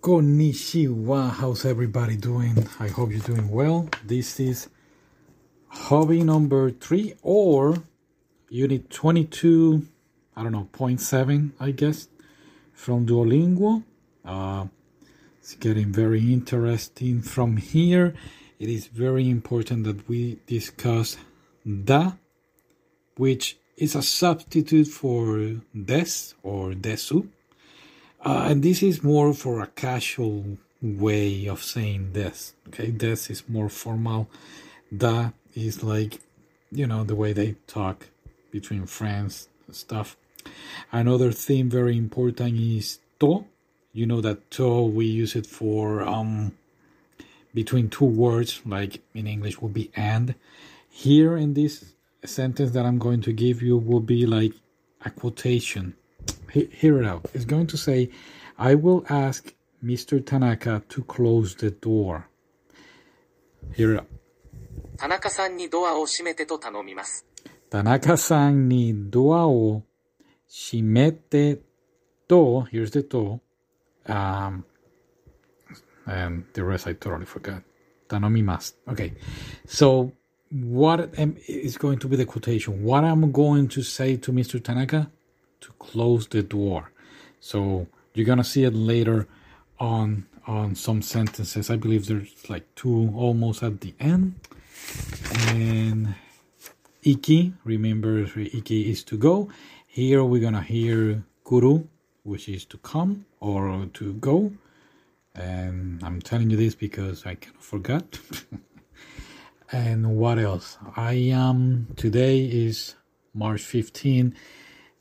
Konnichiwa, how's everybody doing? I hope you're doing well. This is hobby number three or unit 22, I don't know, 0.7, I guess, from Duolingo. Uh, it's getting very interesting from here. It is very important that we discuss da, which is a substitute for des or desu uh, and this is more for a casual way of saying this. Okay, this is more formal. Da is like, you know, the way they talk between friends stuff. Another thing very important is to. You know that to we use it for um between two words, like in English would be and. Here in this sentence that I'm going to give you will be like a quotation hear it out. It's going to say, I will ask Mr. Tanaka to close the door. Hear it out. 田中さんにドアを閉めてと頼みます。田中さんにドアを閉めてと、here's the to, um, and the rest I totally forgot. 頼みます. Okay, so what am, is going to be the quotation? What I'm going to say to Mr. Tanaka? To close the door. So you're gonna see it later on on some sentences. I believe there's like two almost at the end. And iki, remember iki is to go. Here we're gonna hear kuru, which is to come or to go. And I'm telling you this because I kind of forgot. and what else? I am um, today is March 15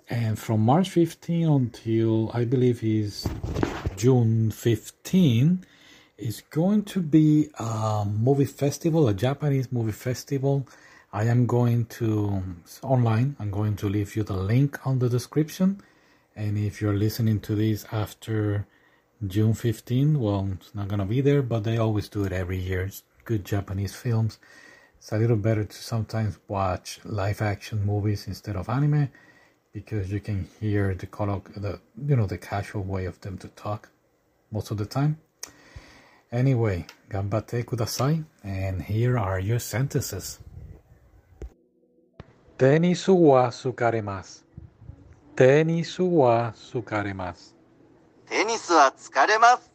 and from March 15 until I believe is June 15 is going to be a movie festival, a Japanese movie festival. I am going to online. I'm going to leave you the link on the description. And if you're listening to this after June 15, well, it's not gonna be there, but they always do it every year. It's good Japanese films. It's a little better to sometimes watch live action movies instead of anime because you can hear the colloq the you know the casual way of them to talk most of the time. Anyway, ganbatte kudasai, and here are your sentences. Tenisu wa sukaremasu. Tenisu wa sukaremasu. テニスは疲れます。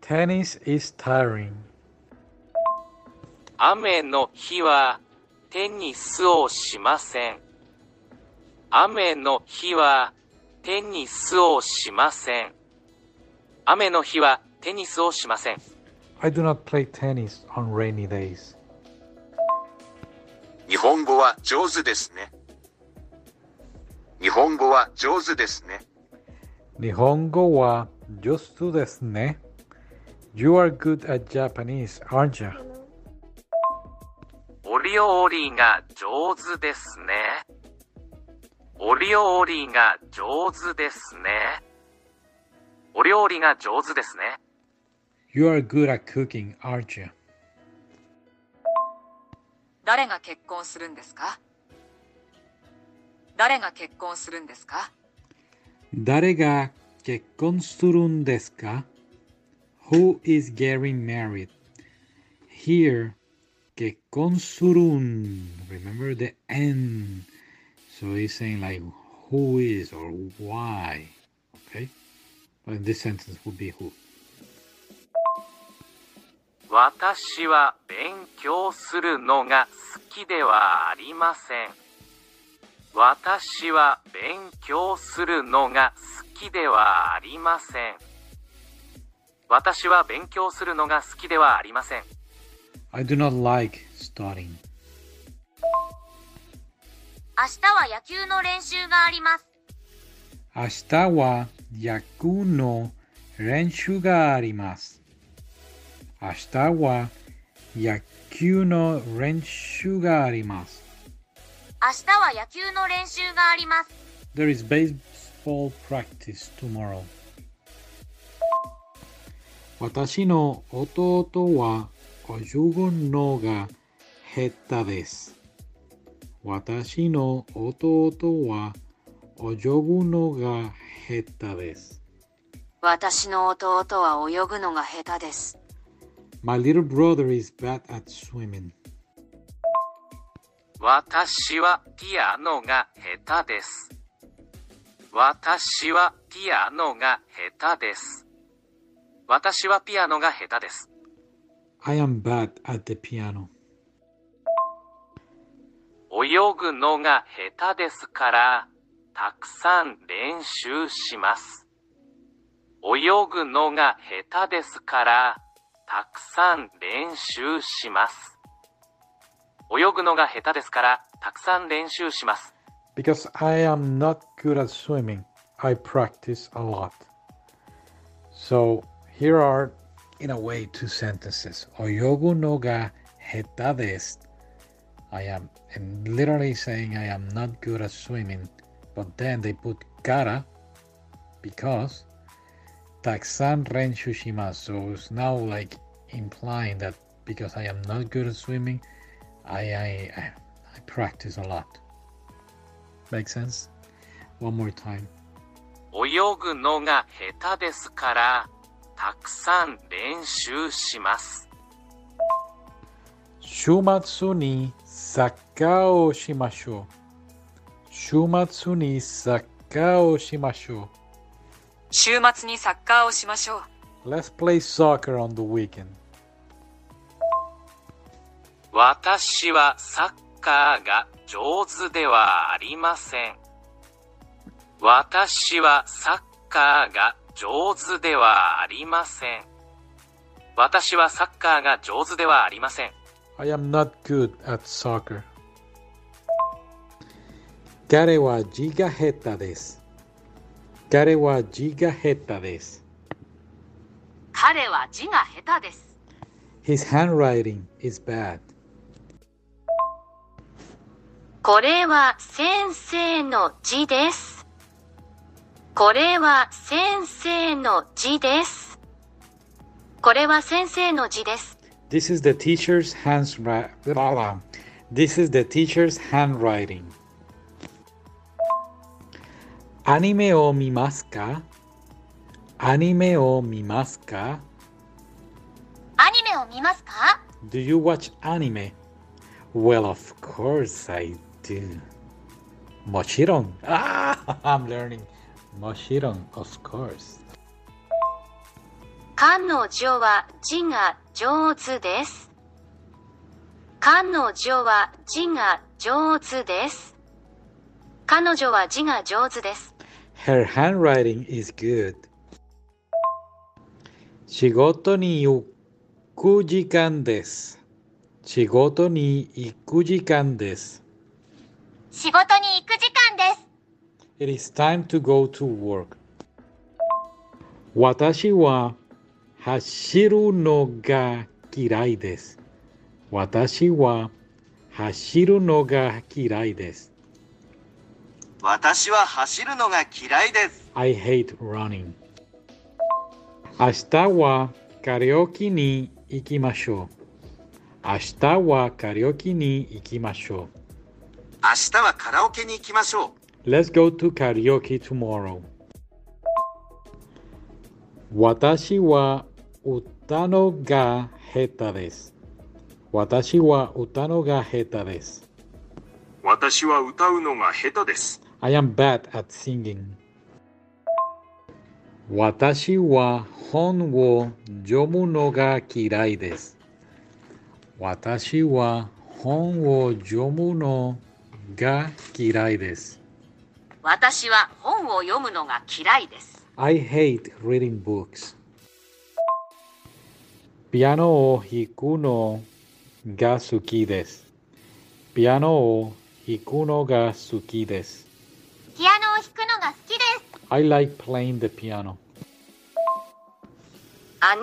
Tennis is tiring. 雨の日はテニスをしません。 雨の日はテニスをしません。雨の日はテニスをしません。I do not play tennis on rainy days. 日本語は上手ですね。日本語は上手ですね。日本語は上手ですね。You are good at Japanese, aren't you? お料理が上手ですね。お料理が上手ですね。お料理が上手ですね。You are good at cooking, aren't you? 誰が結婚するんですか誰が結婚するんですか誰が結婚するんですか Who is getting married? Here, 結婚するん Remember the N. So he's saying like who is or why. Okay? But in this sentence would be who. 私は勉強するのが好きではありません。私は勉強するのが好きではありません。私は勉強するのが好きではありません。I do not like studying. 明日は野球の練習があります。明日は野球の練習があります。明日は野球の練習があります。明日は野球の練習があります。There is baseball practice tomorrow. 私の弟は泳ぐのが下手です。私の弟は泳ぐのが下手です。私の弟は泳ぐのが下手です。My little brother is bad at swimming. 私はピアノが下手です。私はピアノが下手です。私はピアノが下手です。I am bad at the piano. 泳ぐのが下手ですから、たくさん練習します。泳ぐのが下手ですから、たくさん練習します。泳ぐのが下手ですから、たくさん練習します。Because I am not good at swimming, I practice a lot. So here are, in a way, two sentences. Oyogu no ga heta desu. I am and literally saying I am not good at swimming, but then they put gara because taksan renshu shimasu. So it's now like implying that because I am not good at swimming, I I, I, I practice a lot. Make sense? One more time. 泳ぐのが下手ですから、たくさん練習します。週末に サッカーをしましょう。週末にサッカーをしましょ週末にサッカーをしましょう。う。Let's play soccer on the weekend. 私はサッカーが上手ではありません。私はサッカーが上手ではありません。私はサッカーが上手ではありません。I am not good at soccer. 彼は字が下手です。彼は字が下手です。彼は字が下手です。His handwriting is bad. これは先生の字です。これは先生の字です。これは先生の字です。This is the teacher's hands This is the teacher's handwriting. アニメを見ますかアニメを見ますかアニメを見ますか Do you watch anime? Well, of course I do. もちろん。Ah, I'm learning. もちろん、of course. 彼女は字が上手です。彼女は字が上手です。彼女は字が上手です。Her handwriting is good. 仕事に行く時間です。仕事に行く時間です。仕事に行く時間です。It is time to go to work. 私は走るのが嫌いです。私は走るのが嫌いです。私は走るのが嫌いです。I hate running. 明日はカラオケに行きましょう。明日はカラオケに行きましょ明日はカラオケに行きましょう。う。Let's go to karaoke tomorrow. 私は歌のが下手です。私は歌のが下手です。私は歌うのが下手です。I am bad at singing. 私は本を読むのが嫌いです。私は本を読むのが嫌いです。私は本を読むのが嫌いです。I hate reading books. ピアノを弾くのが好きです。ピアノを弾くのが好きです。ピアノを弾くのが好きです。I like playing the piano.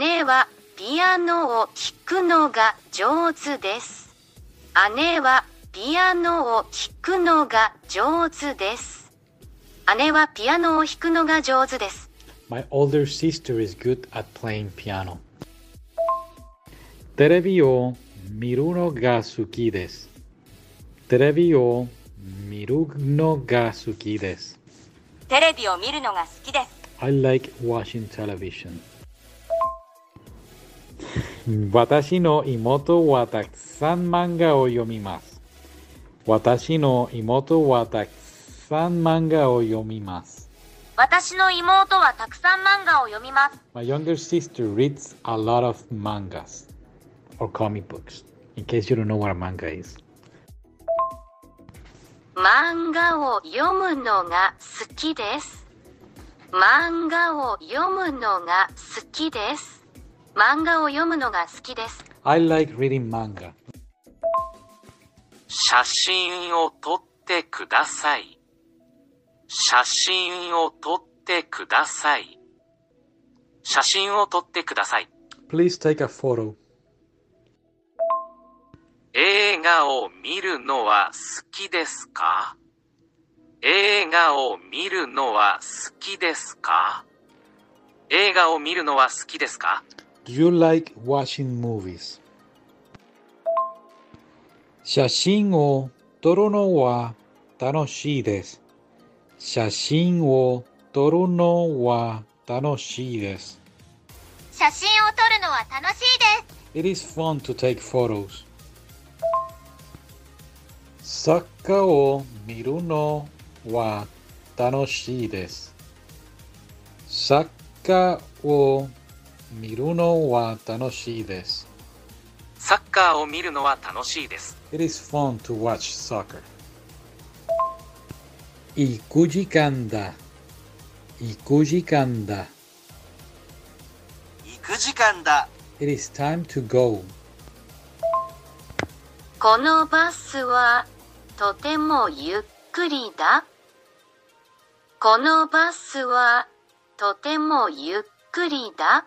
姉はピアノを弾くのが上手です。姉はピアノを弾くのが上手です。姉はピアノを弾くのが上手です。My older sister is good at playing piano. テレビを見るのが好きです。テレビを見るのが好きです。テレビを見るのが好きです。I like watching television. 私の妹はたくさん漫画を読みます。私の妹はたくさん漫画を読みます。私の妹はたくさん漫画を読みます。My younger sister reads a lot of mangas or comic books. In case you don't know what a manga is. 漫画を読むのが好きです。漫画を読むのが好きです。漫画を読むのが好きです。I like reading manga. 写真を撮ってください。写真を撮ってください。写真を撮ってください。Please take a photo. 映画を見るのは好きですか？映画を見るのは好きですか？映画を見るのは好きですか？Do you like watching movies? 写真を撮るのは楽しいです。写真を撮るのは楽しいです。写真を撮るのは楽しいです。It is fun to take photos. サッカーを見るのは楽しいです。サッカーを見るのは楽しいです。サッカーを見るのは楽しいです。It is fun to watch soccer. 行く時間だ。行く時間だ。行く時間だ。It is time to go. このバスはとてもゆっくりだ。このバスはとてもゆっくりだ。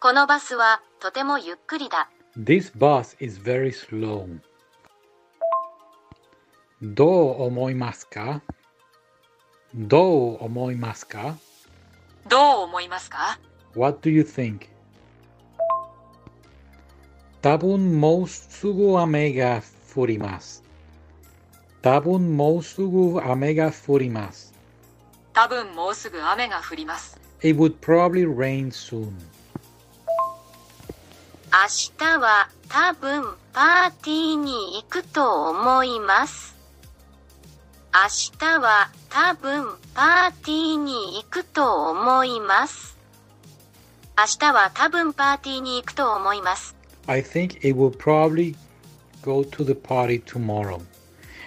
このバスはとてもゆっくりだ。This bus is very slow. どう思いますか？どう思いますか？どう思いますか？What do you think? 多分もうすぐ雨が降ります。多分もうすぐ雨が降ります。多分もうすぐ雨が降ります。It would probably rain soon. 明日は多分パーティーに行くと思います。明日は多分パーティーに行くと思います。明日は多分パーティーに行くと思います。I think it will probably go to the party tomorrow.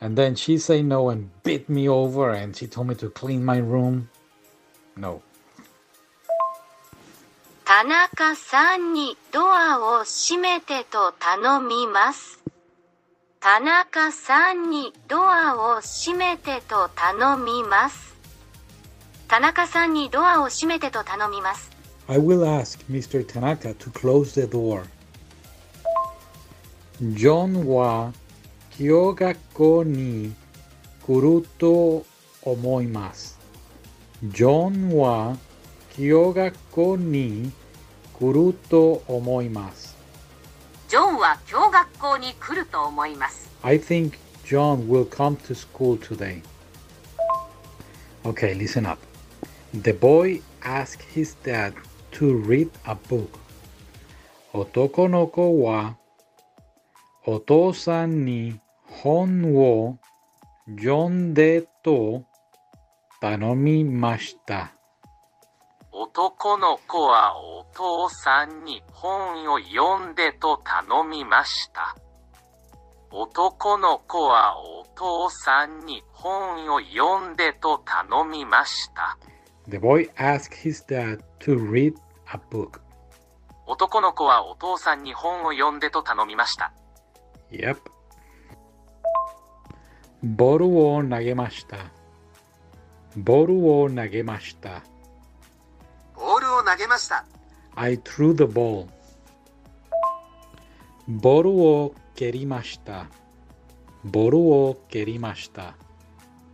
And then she said no and beat me over and she told me to clean my room. No. 田中さんにドアを閉めてと頼みます。田中さんにドアを閉めてと頼みます。田中さんにドアを閉めてと頼みます。 I will ask Mr. Tanaka to close the door. John は 今日学校に来ると思います。John は今日学校に来ると思います。ジョンは今日学校に来ると思います。I think John will come to school today. Okay, listen up. The boy asked his dad to read a book. 男の子はお父さんに本を読んでと頼みました。男の子はお父さんに本を読んでと頼みました。男の子はお父さんに本を読んでと頼みました。The boy asked his dad to read a book. 男の子はお父さんに本を読んでと頼みました。Yep. ボールを投げました。ボールを投げました。ボールを投げました。I threw the ball. ボールを蹴りました。ボールを蹴りました。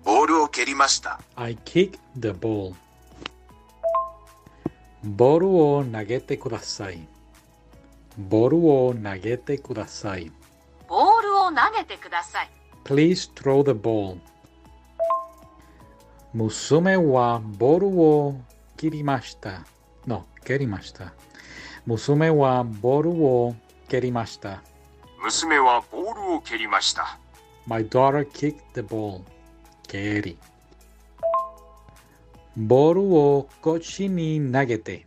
ボールを蹴りました。I kicked the ball. ボールを投げてください。ボールを投げてください。を投げてください。Please throw the ball. 娘はボールを切りました。の、蹴りました。娘はボールを蹴りました。娘はボールを蹴りました。My daughter kicked the ball. 蹴り。ボールを腰に投げて。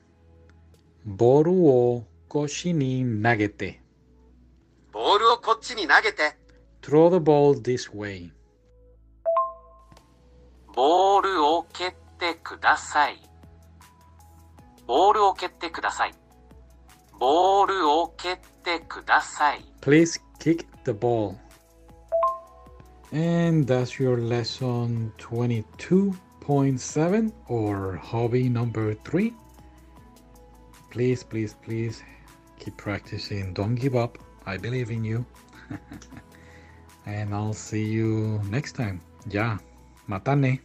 ボールを腰に投げて。ボールをこっちに投げて。 Throw the ball this way. ボールを蹴ってください。ボールを蹴ってください。ボールを蹴ってください。 Please kick the ball. And that's your lesson 22.7 or hobby number three. Please, please, please keep practicing. Don't give up. I believe in you. and I'll see you next time. Yeah. Matane.